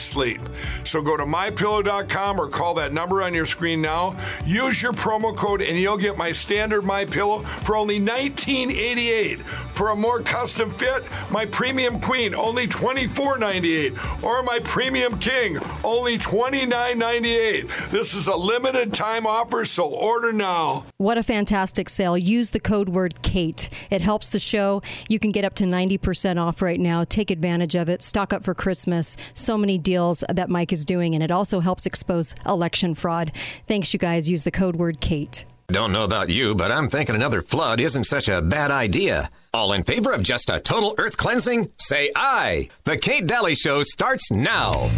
sleep. So go to mypillow.com or call that number on your screen now. Use your promo code and you'll get my standard My Pillow for only $19.88. For a more custom fit, my premium queen only $24.98 or my premium king only $29.98. This is a limited time offer, so order now. What a fantastic sale. Use the code word KATE. It helps the show. You can get up to 90% off right now. Take advantage of it. Stock up for Christmas. So many deals that Mike is doing, and it also helps expose election fraud. Thanks, you guys. Use the code word KATE. Don't know about you, but I'm thinking another flood isn't such a bad idea. All in favor of just a total earth cleansing? Say aye. The Kate Dalley Show starts now.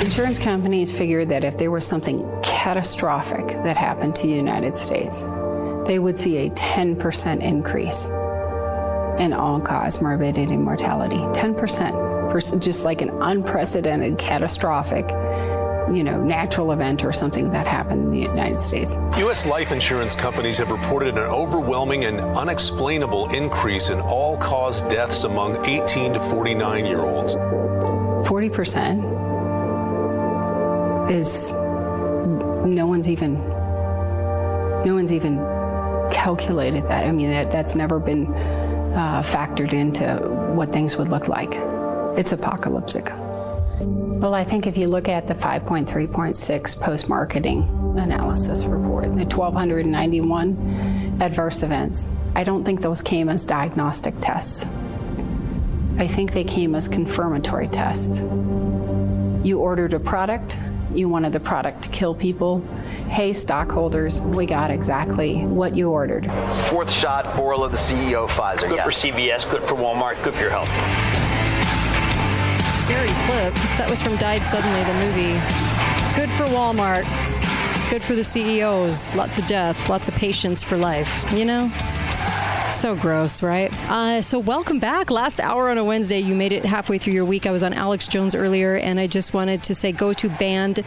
Insurance companies figured that if there was something catastrophic that happened to the United States, they would see a 10% increase in all cause morbidity and mortality. 10% for just like an unprecedented catastrophic you know, natural event or something that happened in the United States. U.S. life insurance companies have reported an overwhelming and unexplainable increase in all cause deaths among 18 to 49 year olds. 40% is no one's even no one's even calculated that. I mean, that, that's never been uh, factored into what things would look like. It's apocalyptic. Well, I think if you look at the 5.3.6 post marketing analysis report, the 1,291 adverse events, I don't think those came as diagnostic tests. I think they came as confirmatory tests. You ordered a product, you wanted the product to kill people. Hey, stockholders, we got exactly what you ordered. Fourth shot, Bourla, the CEO of Pfizer. Good yes. for CVS, good for Walmart, good for your health. Scary clip. That was from Died Suddenly, the movie. Good for Walmart. Good for the CEOs. Lots of death, lots of patients for life, you know? So gross, right? Uh, so, welcome back. Last hour on a Wednesday, you made it halfway through your week. I was on Alex Jones earlier, and I just wanted to say go to band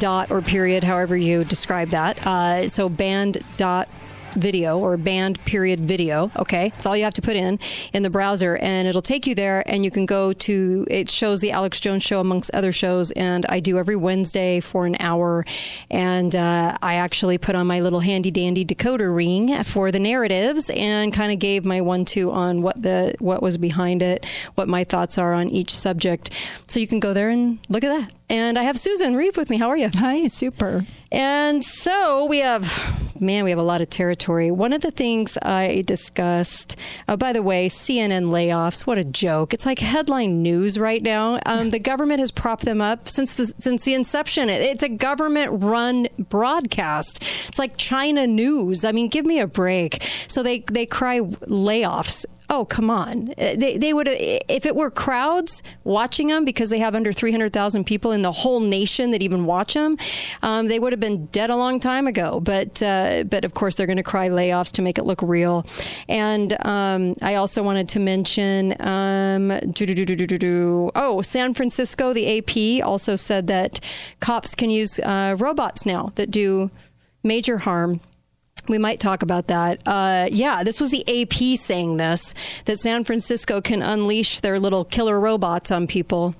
dot or period, however you describe that. Uh, so, band dot video or band period video. Okay. it's all you have to put in in the browser and it'll take you there and you can go to, it shows the Alex Jones show amongst other shows. And I do every Wednesday for an hour. And uh, I actually put on my little handy dandy decoder ring for the narratives and kind of gave my one two on what the, what was behind it, what my thoughts are on each subject. So you can go there and look at that. And I have Susan Reeve with me. How are you? Hi, super. And so we have, man, we have a lot of territory. One of the things I discussed, oh, by the way, CNN layoffs, what a joke. It's like headline news right now. Um, the government has propped them up since the, since the inception. It's a government run broadcast. It's like China news. I mean, give me a break. So they, they cry layoffs oh come on. They, they would if it were crowds watching them because they have under 300000 people in the whole nation that even watch them um, they would have been dead a long time ago. But uh, but of course they're going to cry layoffs to make it look real. And um, i also wanted to mention um, oh san francisco the ap also said that cops can use uh, robots now that do major harm we might talk about that. Uh, yeah, this was the AP saying this that San Francisco can unleash their little killer robots on people.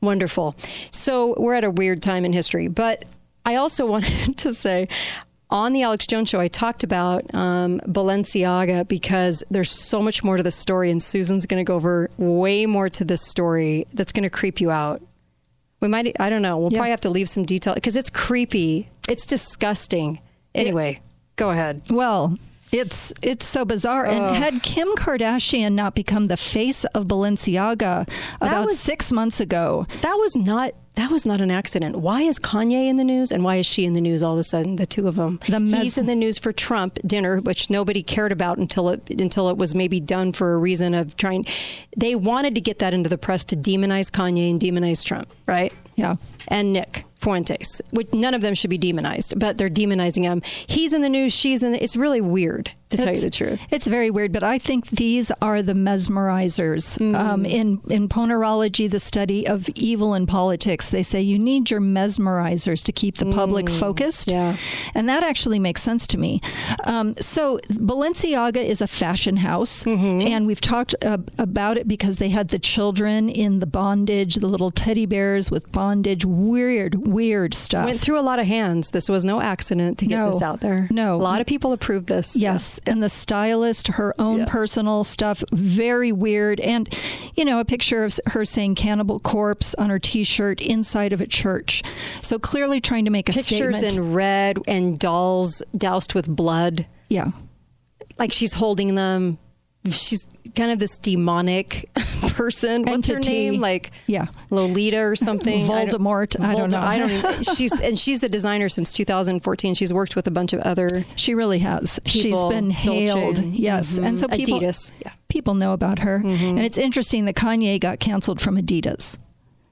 Wonderful. So we're at a weird time in history. But I also wanted to say on the Alex Jones show, I talked about um, Balenciaga because there's so much more to the story, and Susan's going to go over way more to this story that's going to creep you out. We might, I don't know, we'll yeah. probably have to leave some detail because it's creepy. It's disgusting. Anyway. It, Go ahead. Well, It's it's so bizarre. And had Kim Kardashian not become the face of Balenciaga about was- six months ago, That was not that was not an accident. Why is Kanye in the news and why is she in the news all of a sudden? The two of them. The mes- He's in the news for Trump dinner, which nobody cared about until it until it was maybe done for a reason of trying. They wanted to get that into the press to demonize Kanye and demonize Trump, right? Yeah. And Nick Fuentes, which none of them should be demonized, but they're demonizing him. He's in the news. She's in. The, it's really weird to tell you the truth. It's very weird, but I think these are the mesmerizers. Mm. Um, in in ponerology, the study of evil in politics, they say you need your mesmerizers to keep the public focused. Mm. yeah. and that actually makes sense to me. Um, so Balenciaga is a fashion house, Mm-hmm. and we've talked uh, about it because they had the children in the bondage, the little teddy bears with bondage, weird, weird stuff. Went through a lot of hands. This was no accident to get No. this out there. No. a lot of people approved this. Yes, and the stylist, her own Yeah. personal stuff, very weird. And, you know, a picture of her saying cannibal corpse on her t shirt inside of a church. So clearly trying to make a pictures statement. in red and dolls doused with blood. yeah. Like she's holding them. She's kind of this demonic person. What's her Entity. name? Like Yeah. Lolita or something. I don't- Voldemort. I don't know. I don't. She's and she's the designer since 2014. She's worked with a bunch of other. She really has. She's been Dolce. hailed. Yes. And mm-hmm. so people, Adidas. Yeah. people know about her. Mm-hmm. And it's interesting that Kanye got canceled from Adidas.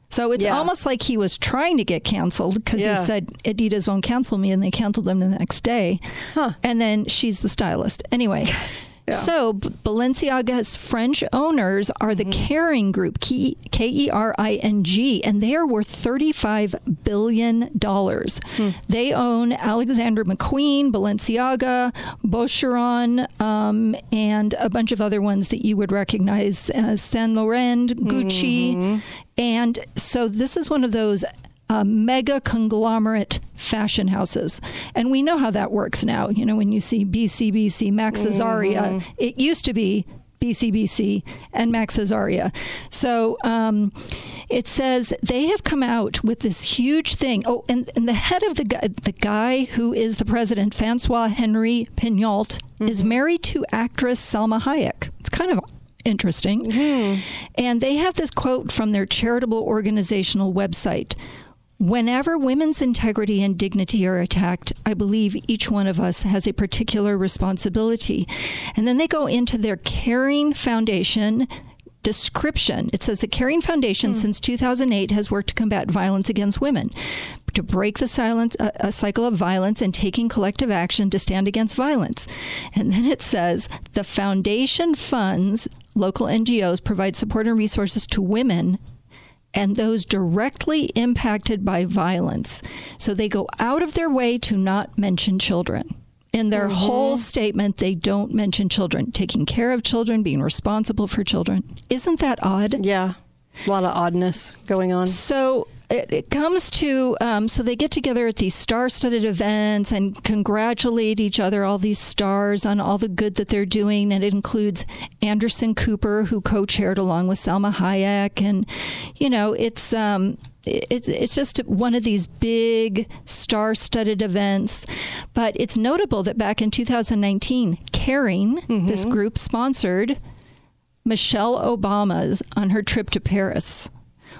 So it's Yeah. almost like he was trying to get canceled because Yeah. he said Adidas won't cancel me, and they canceled him the next day. Huh. And then she's the stylist. Anyway, so Balenciaga's French owners are the Mm-hmm. Kering Group, K E R I N G, and they are worth thirty-five billion dollars. Hmm. They own Alexander McQueen, Balenciaga, Boucheron, um, and a bunch of other ones that you would recognize as Saint Laurent, Gucci, Mm-hmm. and so this is one of those. Uh, mega conglomerate fashion houses. And we know how that works now. You know, when you see BCBG, Max Azria, it used to be BCBG and Max Azria. So um, it says they have come out with this huge thing. Oh, and, and the head of the guy, the guy who is the president, Francois Henri Pinault, is married to actress Salma Hayek. It's kind of interesting. And they have this quote from their charitable organizational website. Whenever women's integrity and dignity are attacked, I believe each one of us has a particular responsibility. And then they go into their Kering Foundation description. It says the Kering Foundation since 2008 has worked to combat violence against women, to break the silence, uh, a cycle of violence and taking collective action to stand against violence. And then it says the foundation funds local NGOs provide support and resources to women and those directly impacted by violence. So they go out of their way to not mention children. In their mm-hmm. whole statement, they don't mention children, taking care of children, being responsible for children. Isn't that odd? Yeah, a lot of oddness going on. So it, it comes to um, so they get together at these star-studded events and congratulate each other, all these stars, on all the good that they're doing, and it includes Anderson Cooper, who co-chaired along with Salma Hayek, and you know it's. Um, it's it's just one of these big star-studded events, but it's notable that back in 2019, Kering, this group sponsored Michelle Obama's on her trip to Paris,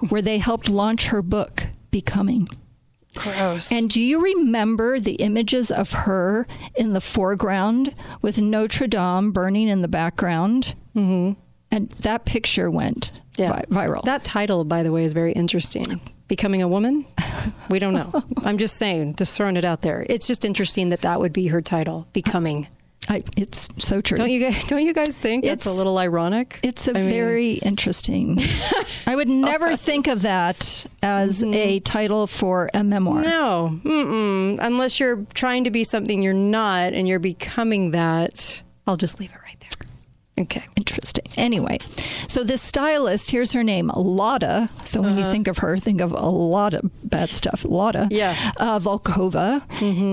where they helped launch her book, Becoming. Gross. And do you remember the images of her in the foreground with Notre Dame burning in the background? Mm-hmm. And that picture went vi- viral. That title, by the way, is very interesting. Becoming a woman? We don't know. I'm just saying, just throwing it out there. It's just interesting that that would be her title, Becoming. I, it's so true. Don't you guys? Don't you guys think that's a little ironic? It's a I mean- very interesting. I would never think of that as mm-hmm. a title for a memoir. No, Mm-mm. unless you're trying to be something you're not, and you're becoming that. I'll just leave it right there. Okay. Interesting. Anyway, so this stylist, here's her name, Lotta. So when you think of her, think of a lot of bad stuff. Lotta. Yeah. Uh, Volkova.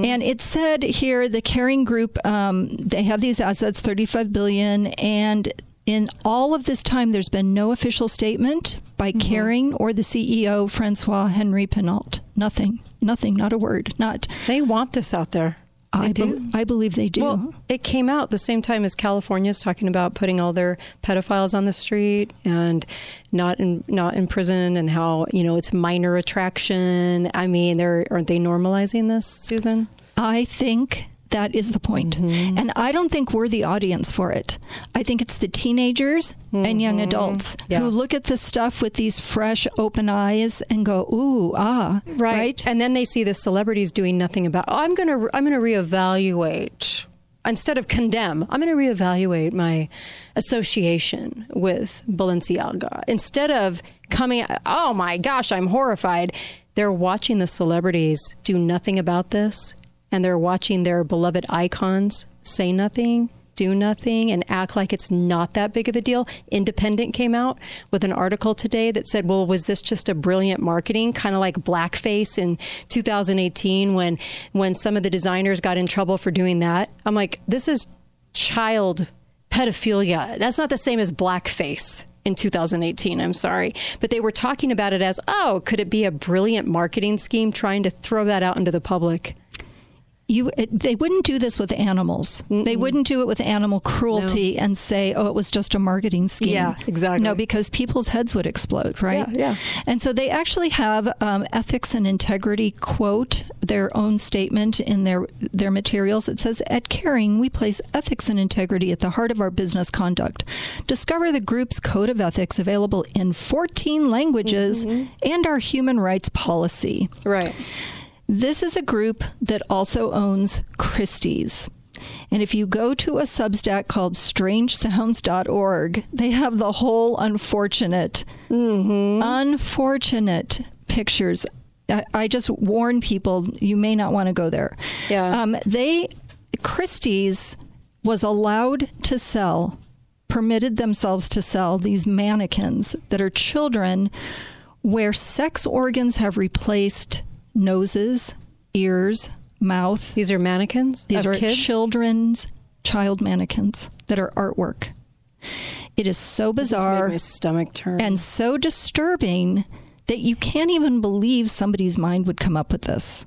And it said here the Kering Group, um, they have these assets, 35 billion, and in all of this time, there's been no official statement by Kering or the CEO, Francois Henri Pinault. Nothing. Nothing. Not a word. Not. They want this out there. I, be- I believe they do. Well, it came out the same time as California is talking about putting all their pedophiles on the street and not in not in prison, and how you know it's minor attraction. I mean, they're aren't they normalizing this, Susan? I think that is the point. Mm-hmm. And I don't think we're the audience for it. I think it's the teenagers and young adults Mm-hmm. Yeah. who look at this stuff with these fresh, open eyes and go, ooh, ah, right? And then they see the celebrities doing nothing about. Oh, I'm gonna I'm gonna reevaluate instead of condemn. I'm gonna reevaluate my association with Balenciaga instead of coming. Oh my gosh, I'm horrified. They're watching the celebrities do nothing about this, and they're watching their beloved icons say nothing. Do nothing and act like it's not that big of a deal. Independent came out with an article today that said, "Well, was this just a brilliant marketing, kind of like blackface in 2018 when when some of the designers got in trouble for doing that?" I'm like, "This is child pedophilia. That's not the same as blackface." In 2018, I'm sorry. But they were talking about it as, oh, could it be a brilliant marketing scheme trying to throw that out into the public? You it, they wouldn't do this with animals. They wouldn't do it with animal cruelty and say, "Oh, it was just a marketing scheme." Yeah, exactly. No, because people's heads would explode, right? Yeah, yeah. And so they actually have um, ethics and integrity quote their own statement in their their materials. It says, "At Kering, we place ethics and integrity at the heart of our business conduct. Discover the group's code of ethics available in 14 languages and our human rights policy." Right. This is a group that also owns Christie's. And if you go to a Substack called strangesounds.org, they have the whole unfortunate, unfortunate pictures. I, I just warn people you may not want to go there. Yeah. Um, they, Christie's was allowed to sell, permitted themselves to sell these mannequins that are children where sex organs have replaced noses, ears, mouth. These are mannequins. These are kids? children's child mannequins that are artwork. It is so bizarre my stomach turn. and so disturbing that you can't even believe somebody's mind would come up with this.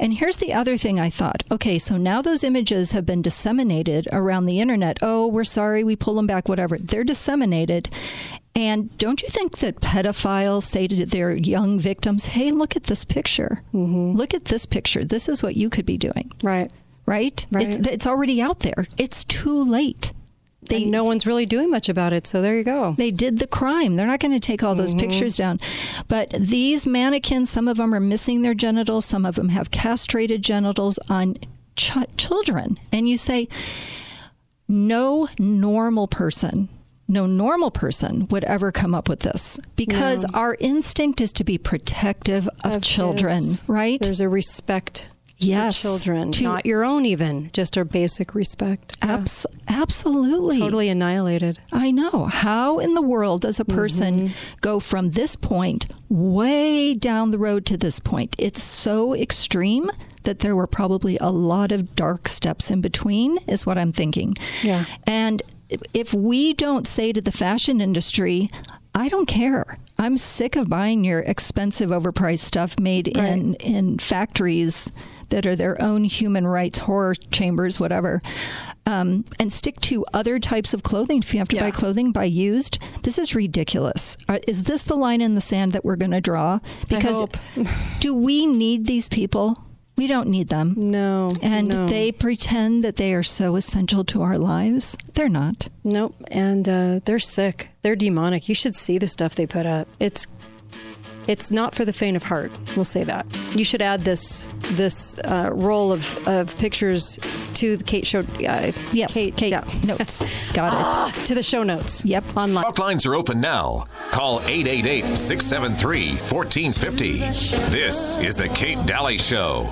And here's the other thing I thought. Okay, so now those images have been disseminated around the internet. Oh, we're sorry, we pull them back, whatever. They're disseminated. And don't you think that pedophiles say to their young victims, hey, look at this picture? Mm-hmm. Look at this picture. This is what you could be doing, right. right? Right. It's, it's already out there. It's too late. They, no one's really doing much about it. So there you go. They did the crime. They're not going to take all those mm-hmm. pictures down. But these mannequins, some of them are missing their genitals, some of them have castrated genitals on ch- children. And you say, no normal person. No normal person would ever come up with this because our instinct is to be protective of, children, kids. right? There's a respect Yes, for children, to- not your own even, just a basic respect. Yeah. Absolutely. Totally annihilated. I know. How in the world does a person Mm-hmm. go from this point way down the road to this point? It's so extreme that there were probably a lot of dark steps in between, is what I'm thinking. Yeah. And if we don't say to the fashion industry, I don't care. I'm sick of buying your expensive, overpriced stuff made in, in factories that are their own human rights horror chambers, whatever. Um, and stick to other types of clothing. If you have to buy clothing, buy used. This is ridiculous. Is this the line in the sand that we're going to draw? Because do we need these people? We don't need them. No. And no. they pretend that they are so essential to our lives. They're not. Nope. And uh, they're sick. They're demonic. You should see the stuff they put up. It's it's not for the faint of heart. We'll say that. You should add this this uh, roll of, of pictures to the Kate show. Uh, Yes, Kate, Kate, yeah. notes. Got it. to the show notes. Yep. Online. Talk lines are open now. Call 888 673 1450. This is The Kate Dalley Show.